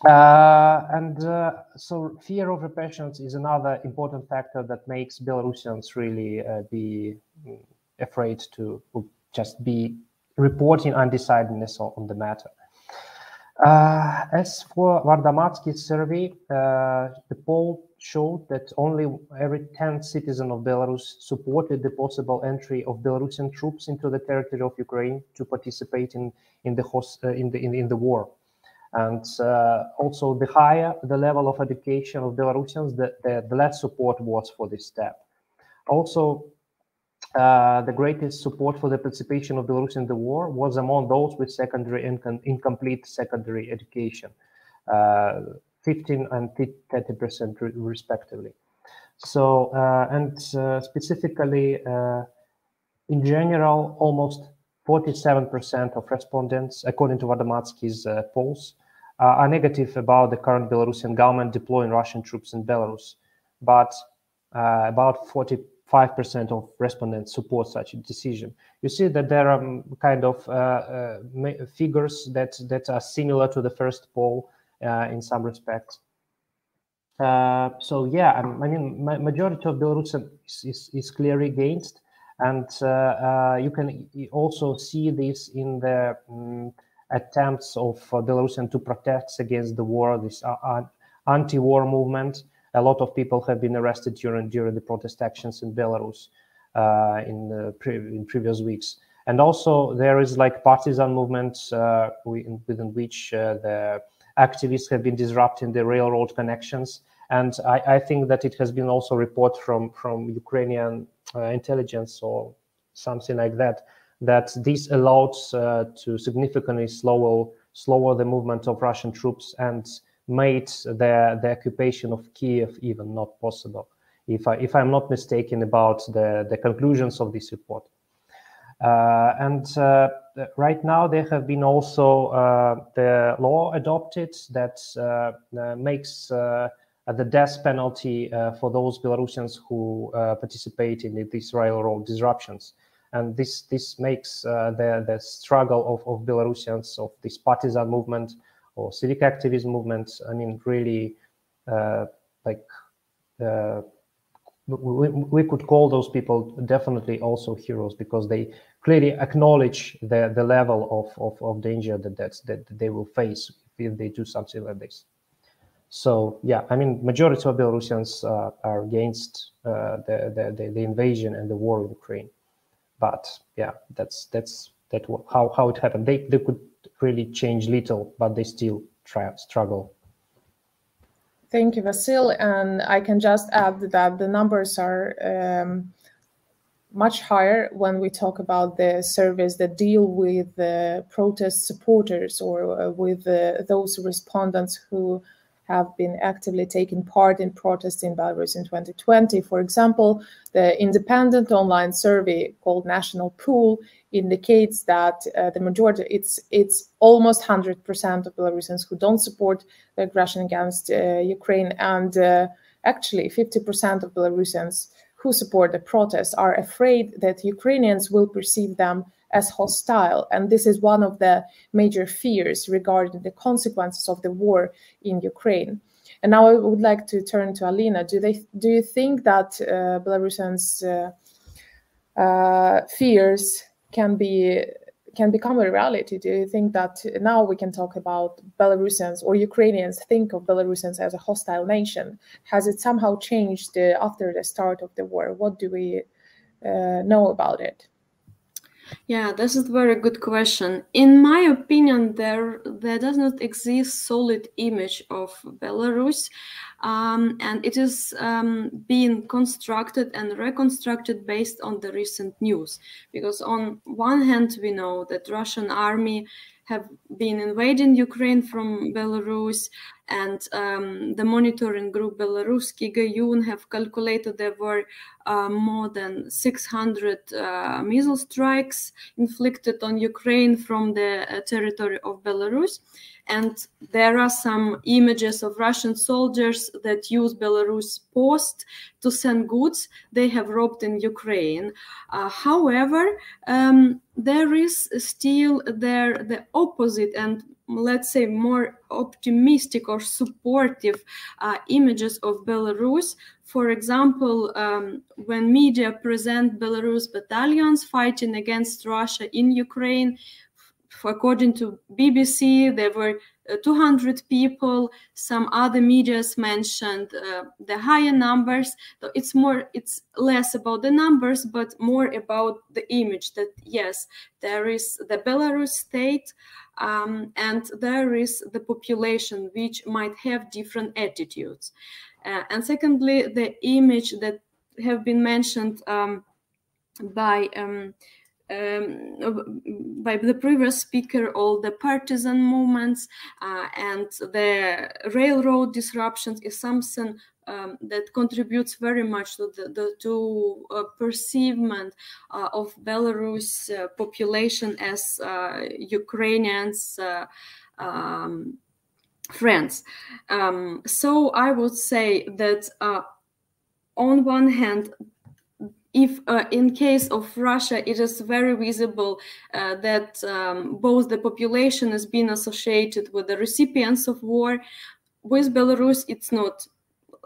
uh, and uh, so fear of repressions is another important factor that makes Belarusians really uh, be mm, afraid to just be reporting undecidedness on the matter. Uh, as for Vardomatsky's survey, uh, the poll showed that only every 10th citizen of Belarus supported the possible entry of Belarusian troops into the territory of Ukraine to participate in, in, the, host, uh, in, the, in, in, the war. And uh, also, the higher the level of education of Belarusians, the, the, the less support was for this step. Also, uh, the greatest support for the participation of Belarus in the war was among those with secondary and incomplete secondary education, uh, 15 and 30 percent respectively. So, uh, and uh, specifically, in general, almost 47% of respondents, according to Vardomatsky's polls, are negative about the current Belarusian government deploying Russian troops in Belarus, but about 40 5% of respondents support such a decision. You see that there are um, kind of uh, uh, figures that, that are similar to the first poll uh, in some respects. Uh, so yeah, I mean, majority of Belarusians is, is, is, clearly against, and uh, uh, you can also see this in the um, attempts of Belarusians to protest against the war, this anti-war movement, a lot of people have been arrested during during the protest actions in Belarus uh, in pre in previous weeks. And also there is like partisan movements uh, within which uh, the activists have been disrupting the railroad connections. And I, I think that it has been also reported from from Ukrainian intelligence or something like that that this allows uh, to significantly slower slower the movement of Russian troops and made the, the occupation of Kiev even not possible, if, I, if I'm not mistaken about the, the conclusions of this report. Uh, and uh, right now there have been also uh, the law adopted that uh, uh, makes uh, the death penalty for those Belarusians who participate in these railroad disruptions. And this this makes the the struggle of, of Belarusians of this partisan movement or civic activism movements. I mean, really, uh, like uh, we, we could call those people definitely also heroes because they clearly acknowledge the, the level of, of, of danger that, that's, that they will face if they do something like this. So yeah, I mean, majority of Belarusians uh, are against uh, the, the, the invasion and the war in Ukraine. But yeah, that's that's that how how it happened. They they could really change little, but they still try struggle. Thank you, Vasil. And I can just add that the numbers are um, much higher when we talk about the surveys that deal with protest supporters or uh, with uh, those respondents who have been actively taking part in protests in Belarus in 2020. For example, the independent online survey called National Pool indicates that uh, the majority, it's it's almost 100% of Belarusians who don't support the aggression against uh, Ukraine, and uh, actually 50% of Belarusians who support the protests are afraid that Ukrainians will perceive them as hostile. And this is one of the major fears regarding the consequences of the war in Ukraine. And now I would like to turn to Alina. Do they do you think that uh, Belarusians' uh, uh, fears can be can become a reality? Do you think that now we can talk about Belarusians or Ukrainians think of Belarusians as a hostile nation? Has it somehow changed uh, after the start of the war? What do we uh, know about it? Yeah, this is a very good question. In my opinion, there there does not exist solid image of Belarus, um, and it is um, being constructed and reconstructed based on the recent news. Because on one hand, we know that Russian army have been invading Ukraine from Belarus, and um, the monitoring group Belaruski Hajun have calculated there were uh, more than 600 uh, missile strikes inflicted on Ukraine from the uh, territory of Belarus. And there are some images of Russian soldiers that use Belarus post to send goods they have robbed in Ukraine. Uh, however, um, there is still there the opposite and let's say more optimistic or supportive uh, images of Belarus. For example, um, when media present Belarus battalions fighting against Russia in Ukraine, according to BBC, there were uh, 200 people. Some other medias mentioned uh, the higher numbers. So it's more, it's less about the numbers, but more about the image that yes, there is the Belarus state. Um, and there is the population which might have different attitudes. Uh, and secondly, the image that have been mentioned um, by um, um, by the previous speaker all the partisan movements uh, and the railroad disruptions is something um, that contributes very much to the, the to uh, perceivement uh, of Belarus uh, population as uh, Ukrainians uh, um, friends. Um, so I would say that on one hand, if uh, in case of Russia, it is very visible uh, that um, both the population has been associated with the recipients of war. With Belarus, it's not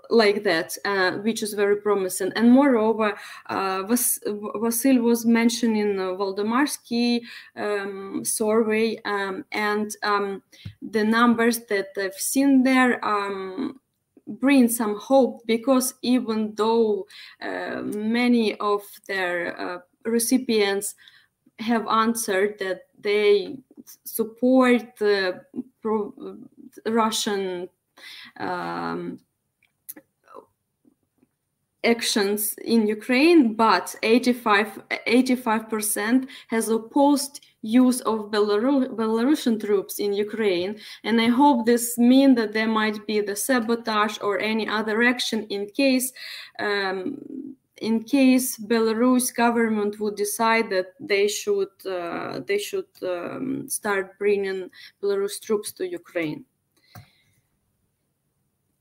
like that, uh, which is very promising. And moreover, uh, Vas- Vasil was mentioning uh, Vardomatsky um, survey, um, and um, the numbers that I've seen there um, bring some hope because even though uh, many of their uh, recipients have answered that they support the pro- Russian um, actions in Ukraine, but 85 percent has opposed use of Belaru- Belarusian troops in Ukraine. And I hope this means that there might be the sabotage or any other action in case. Um, in case Belarus government would decide that they should uh, they should um, start bringing Belarus troops to Ukraine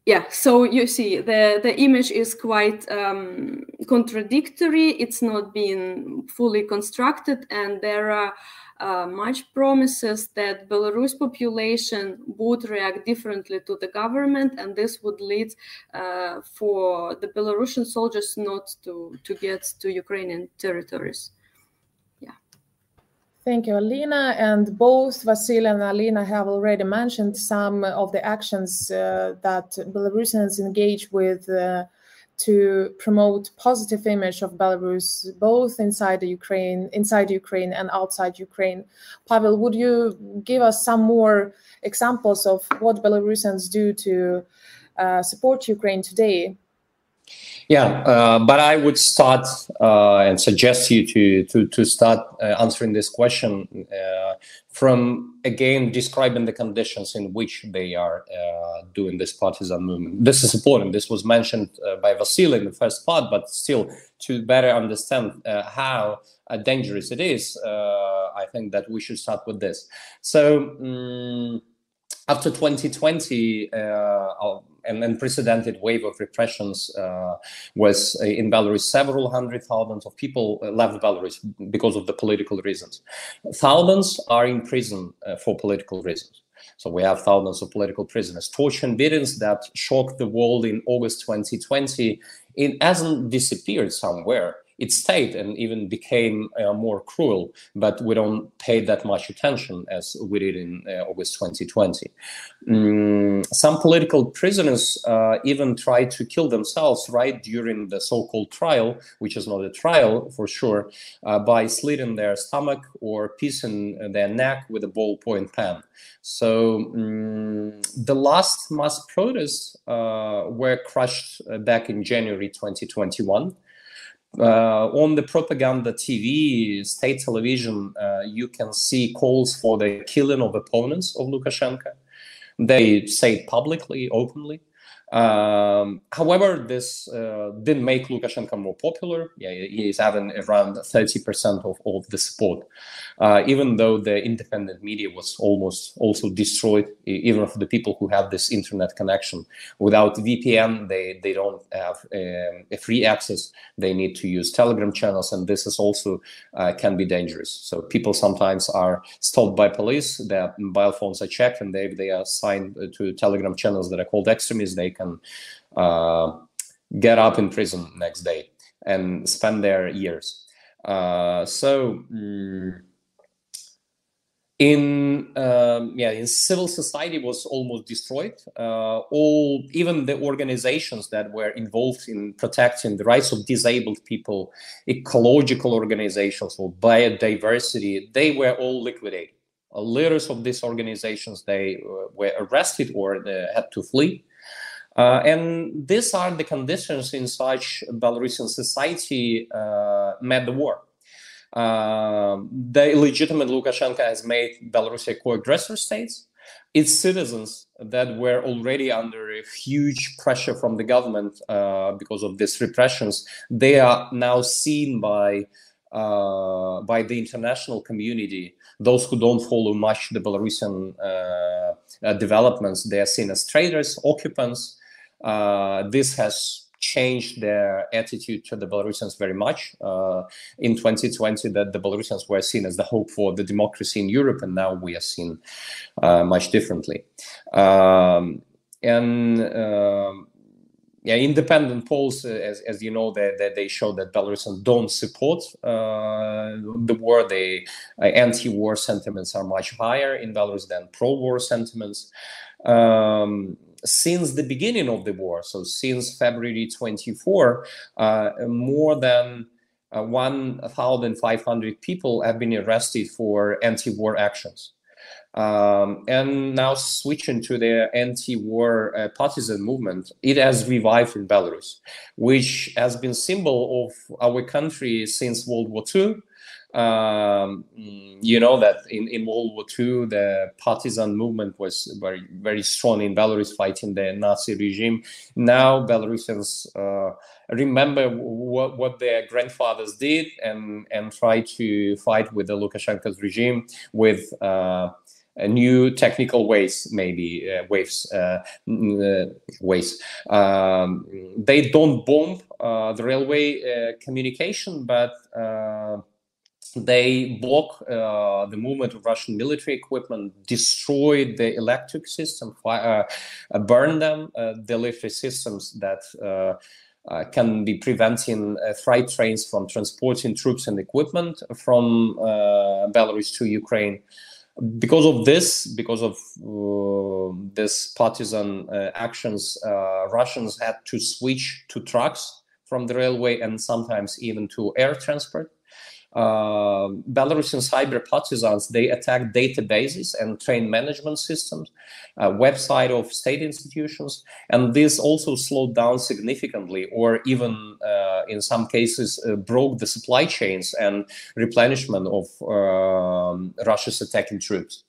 yeah so you see the the image is quite um, contradictory it's not being fully constructed and there are uh, much promises that Belarus population would react differently to the government, and this would lead uh, for the Belarusian soldiers not to to get to Ukrainian territories. Thank you, Alina. And both Vasil and Alina have already mentioned some of the actions uh, that Belarusians engage with uh, to promote positive image of Belarus, both inside the Ukraine, inside Ukraine and outside Ukraine. Pavel, would you give us some more examples of what Belarusians do to uh, support Ukraine today? Yeah, uh, but I would start uh, and suggest you to to to start uh, answering this question uh, from again describing the conditions in which they are uh, doing this partisan movement. This is important. This was mentioned uh, by Vasily in the first part, but still to better understand how dangerous it is, I think that we should start with this. So. Um, after 2020, uh, an unprecedented wave of repressions uh, was uh, in Belarus. Several hundred thousands of people left Belarus because of the political reasons. Thousands are in prison uh, for political reasons. So we have thousands of political prisoners. Torture and beatings that shocked the world in August 2020, it hasn't disappeared somewhere it stayed and even became uh, more cruel, but we don't pay that much attention as we did in uh, August 2020. Mm, some political prisoners uh, even tried to kill themselves right during the so-called trial, which is not a trial for sure, uh, by slitting their stomach or piecing their neck with a ballpoint pen. So um, the last mass protests uh, were crushed uh, back in January 2021 uh, on the propaganda TV, state television, uh, you can see calls for the killing of opponents of Lukashenko. They say it publicly, openly. Um, however, this uh, didn't make Lukashenko more popular. Yeah, he is having around 30% of, of the support, uh, even though the independent media was almost also destroyed, even for the people who have this internet connection. Without VPN, they, they don't have um, a free access. They need to use Telegram channels, and this is also uh, can be dangerous. So people sometimes are stopped by police, their mobile phones are checked, and they, they are assigned to Telegram channels that are called extremists. They can uh, get up in prison next day and spend their years. Uh, so mm, in um, yeah in civil society was almost destroyed. Uh, all even the organizations that were involved in protecting the rights of disabled people ecological organizations or biodiversity they were all liquidated. Uh, leaders of these organizations they uh, were arrested or they had to flee uh, and these are the conditions in which Belarusian society uh, met the war. Uh, the illegitimate Lukashenko has made Belarus a co-aggressor state. Its citizens that were already under a huge pressure from the government uh, because of these repressions, they are now seen by uh, by the international community. Those who don't follow much the Belarusian uh, developments, they are seen as traitors, occupants, this has changed their attitude to the Belarusians very much. Uh, in 2020, that the Belarusians were seen as the hope for the democracy in Europe, and now we are seen uh, much differently. Um, and um, yeah, independent polls, uh, as, as you know, that they, they, show that Belarusians don't support uh, the war. They uh, anti-war sentiments are much higher in Belarus than pro-war sentiments. Um, since the beginning of the war, so since February 24, uh, more than uh, 1,500 people have been arrested for anti-war actions. Um, and now switching to the anti-war uh, partisan movement, it has revived in Belarus, which has been symbol of our country since World War II, um, you know that in, in World War II, the partisan movement was very, very strong in Belarus fighting the Nazi regime. Now, Belarusians uh, remember what, what their grandfathers did and, and try to fight with the Lukashenko's regime with uh, new technical ways, maybe uh, waves, uh, uh, ways. Um, they don't bomb uh, the railway uh, communication, but they block uh, the movement of Russian military equipment, destroy the electric system, fire, uh, burn them, uh, electric systems that uh, uh, can be preventing uh, freight trains from transporting troops and equipment from uh, Belarus to Ukraine. Because of this, because of uh, this partisan uh, actions, Russians had to switch to trucks from the railway and sometimes even to air transport uh, Belarusian cyber partisans they attack databases and train management systems, uh, website of state institutions, and this also slowed down significantly, or even uh, in some cases uh, broke the supply chains and replenishment of um, Russia's attacking troops.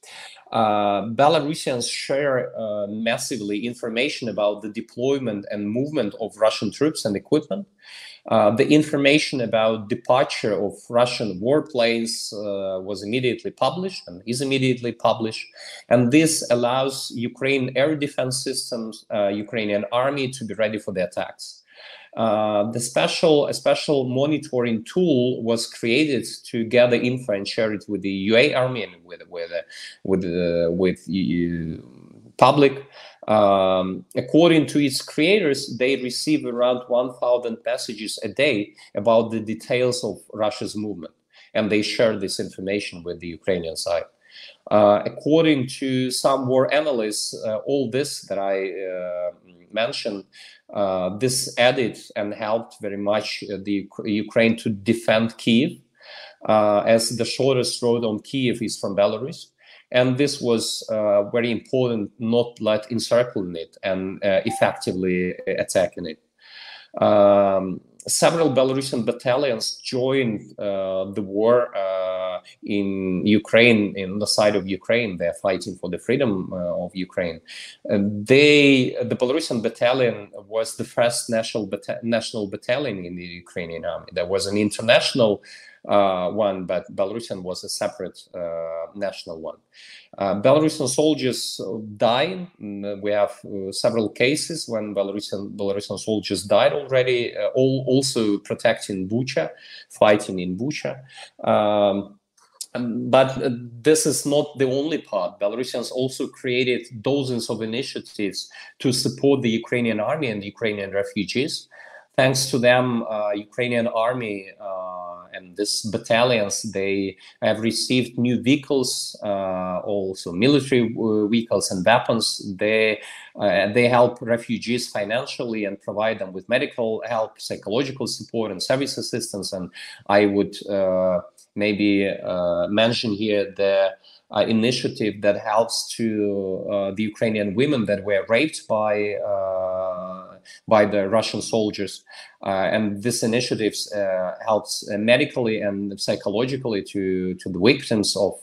Uh, Belarusians share uh, massively information about the deployment and movement of Russian troops and equipment. Uh, the information about departure of Russian warplanes uh, was immediately published and is immediately published. And this allows Ukraine air defense systems, uh, Ukrainian army to be ready for the attacks. Uh, the special a special monitoring tool was created to gather info and share it with the UA army and with with with uh, with public. Um, according to its creators, they receive around 1,000 messages a day about the details of Russia's movement, and they share this information with the Ukrainian side. Uh, according to some war analysts, uh, all this that I uh, mentioned, uh, this added and helped very much uh, the Ukraine to defend Kiev, uh, as the shortest road on Kiev is from Belarus and this was uh, very important not let encircling it and uh, effectively attacking it. Um, several belarusian battalions joined uh, the war uh, in ukraine in the side of ukraine. They're fighting for the freedom uh, of ukraine. They the belarusian battalion was the first national, bata- national battalion in the ukrainian army. There was an international uh, one, but Belarusian was a separate uh, national one. Uh, Belarusian soldiers died. Mm, we have several cases when Belarusian Belarusian soldiers died already. all also protecting Bucha, fighting in Bucha. Um, but uh, this is not the only part. Belarusians also created dozens of initiatives to support the Ukrainian army and Ukrainian refugees. Thanks to them, uh, Ukrainian army uh, and these battalions they have received new vehicles, uh, also military uh, vehicles and weapons. They uh, they help refugees financially and provide them with medical help, psychological support, and service assistance. And I would maybe mention here the. Uh, initiative that helps to uh, the Ukrainian women that were raped by uh, by the Russian soldiers. Uh, and this initiative uh, helps uh, medically and psychologically to, to the victims of,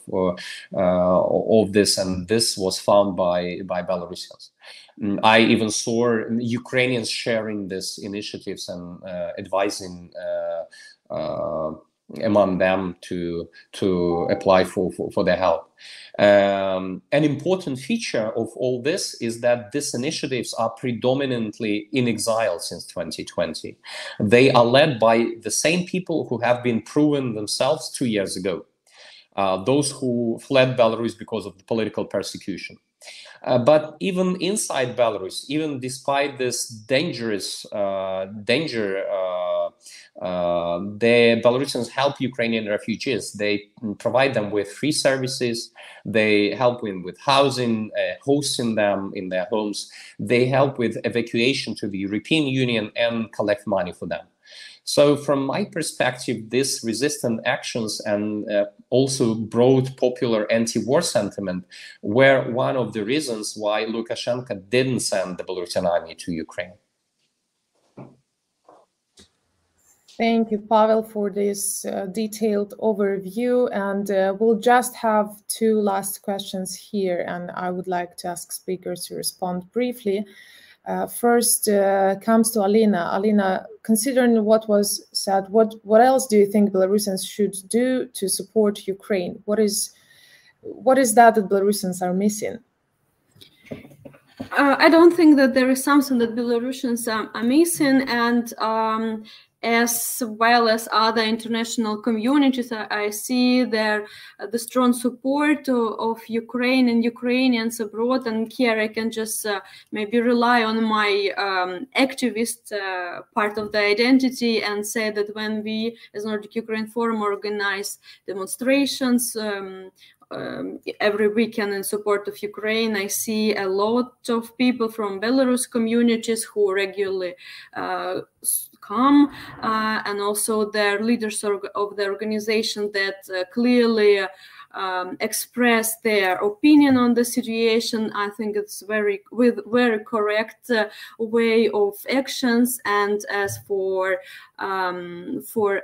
of this. And this was found by, by Belarusians. Mm, I even saw Ukrainians sharing these initiatives and advising among them to to apply for for, for their help. Um, an important feature of all this is that these initiatives are predominantly in exile since 2020. They are led by the same people who have been proven themselves two years ago. Uh, those who fled Belarus because of the political persecution. Uh, but even inside Belarus, even despite this dangerous uh, danger uh, the Belarusians help Ukrainian refugees. They provide them with free services. They help them with housing, uh, hosting them in their homes. They help with evacuation to the European Union and collect money for them. So, from my perspective, these resistant actions and uh, also broad popular anti war sentiment were one of the reasons why Lukashenko didn't send the Belarusian army to Ukraine. Thank you, Pavel, for this uh, detailed overview. And uh, we'll just have two last questions here, and I would like to ask speakers to respond briefly. Uh, first uh, comes to Alina. Alina, considering what was said, what, what else do you think Belarusians should do to support Ukraine? What is, what is that that Belarusians are missing? uh, I don't think that there is something that Belarusians um, are missing, and um, as well as other international communities, I, see there uh, the strong support of, of, Ukraine and Ukrainians abroad. And here I can just uh, maybe rely on my um, activist uh, part of the identity and say that when we, as Nordic Ukraine Forum, organize demonstrations um, um, every weekend in support of Ukraine, I see a lot of people from Belarus communities who regularly uh, come, uh, and also their leaders of the organization that uh, clearly um, express their opinion on the situation. I think it's very with very correct uh, way of actions. And as for um, for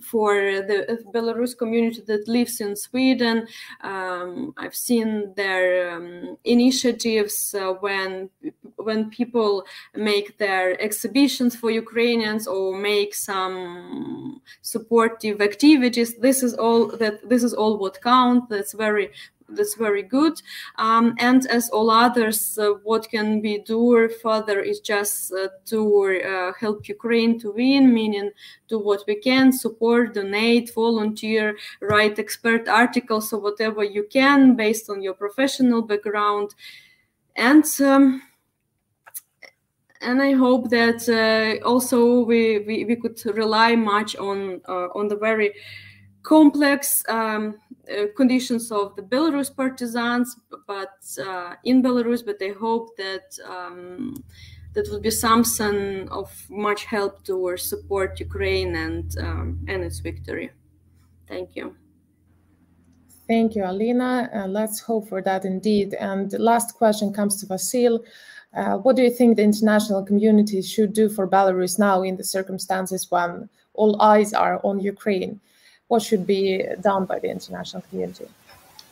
for the Belarus community that lives in Sweden. Um, I've seen their um, initiatives uh, when when people make their exhibitions for Ukrainians or make some supportive activities. This is all that this is all what counts. That's very that's very good. Um, and as all others, uh, what can be do further is just uh, to uh, help Ukraine to win, meaning do what we can, support, donate, volunteer, write expert articles or whatever you can based on your professional background. And um, and I hope that uh, also we, we, we could rely much on uh, on the very complex um, conditions of the Belarus partisans, but uh, in Belarus. But I hope that um, that would be something of much help to support Ukraine and um, and its victory. Thank you. Thank you, Alina. Uh, let's hope for that indeed. And the last question comes to Vasil. Uh, what do you think the international community should do for Belarus now in the circumstances when all eyes are on Ukraine? What should be done by the international community?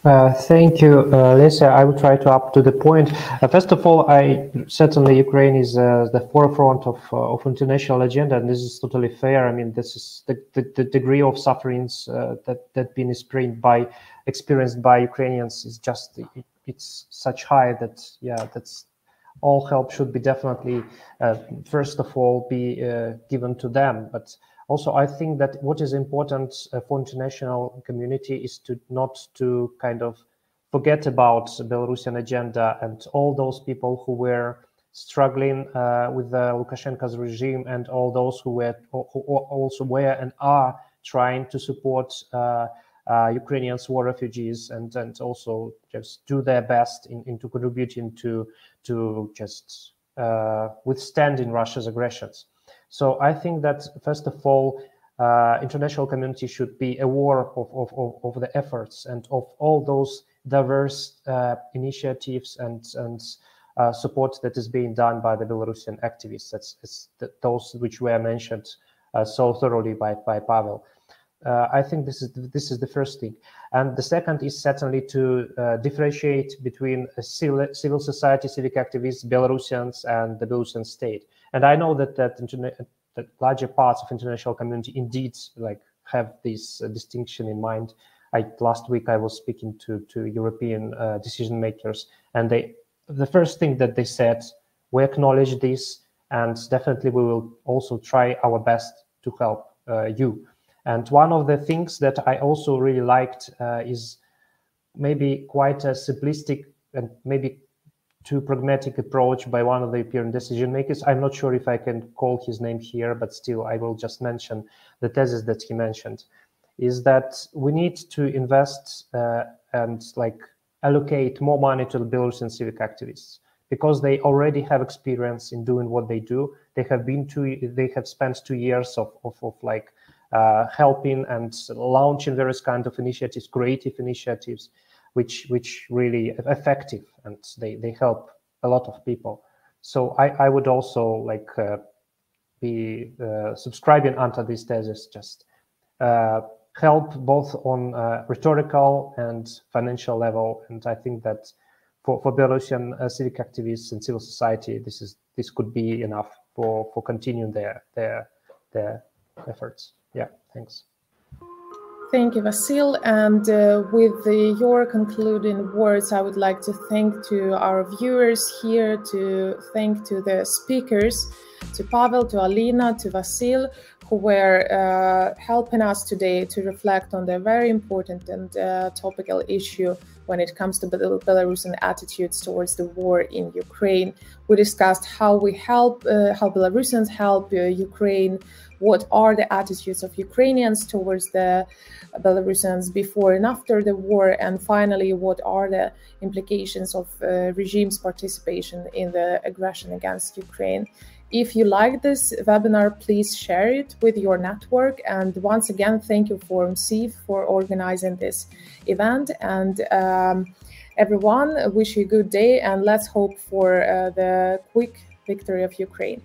Uh, thank you, uh, Lisa. I will try to up to the point. Uh, first of all, I certainly Ukraine is uh, the forefront of uh, of international agenda, and this is totally fair. I mean, this is the, the, the degree of sufferings uh, that that been experienced by experienced by Ukrainians is just it, it's such high that yeah, that's all help should be definitely first of all be given to them, but also i think that what is important uh, for international community is to not to kind of forget about belarusian agenda and all those people who were struggling uh, with the lukashenko's regime and all those who were who also were and are trying to support uh, uh, Ukrainians war refugees and and also just do their best in, into contributing to to just uh, withstanding Russia's aggressions. So I think that first of all, uh, international community should be aware of, of, of, of, the efforts and of all those diverse uh, initiatives and, and uh, support that is being done by the Belarusian activists. That's, that's those which were mentioned uh, so thoroughly by, by Pavel. Uh, I think this is this is the first thing, and the second is certainly to uh, differentiate between civil, civil society, civic activists, Belarusians, and the Belarusian state. And I know that that, that larger parts of international community indeed like have this uh, distinction in mind. I, last week I was speaking to to European uh, decision makers, and they the first thing that they said, we acknowledge this, and definitely we will also try our best to help uh, you. And one of the things that I also really liked uh, is maybe quite a simplistic and maybe too pragmatic approach by one of the European decision makers. I'm not sure if I can call his name here, but still I will just mention the thesis that he mentioned is that we need to invest uh, and like allocate more money to the Belarusian civic activists because they already have experience in doing what they do. They have been two, they have spent two years of, of, of like uh, helping and launching various kind of initiatives, creative initiatives, which which really effective and they they help a lot of people. So I I would also like uh, be uh, subscribing onto this thesis just uh, help both on uh, rhetorical and financial level, and I think that for for Belarusian uh, civic activists and civil society, this is this could be enough for for continuing their their their efforts. Yeah, thanks. Thank you, Vasil. And uh, with the, your concluding words, I would like to thank to our viewers here, to thank to the speakers, to Pavel, to Alina, to Vasil, who were uh, helping us today to reflect on the very important and uh, topical issue when it comes to Belarusian attitudes towards the war in Ukraine. We discussed how we help, uh, how Belarusians help uh, Ukraine what are the attitudes of Ukrainians towards the Belarusians before and after the war, and finally, what are the implications of uh, regime's participation in the aggression against Ukraine. If you like this webinar, please share it with your network. And once again, thank you ForumCiv for organizing this event. And um, everyone, wish you a good day and let's hope for uh, the quick victory of Ukraine.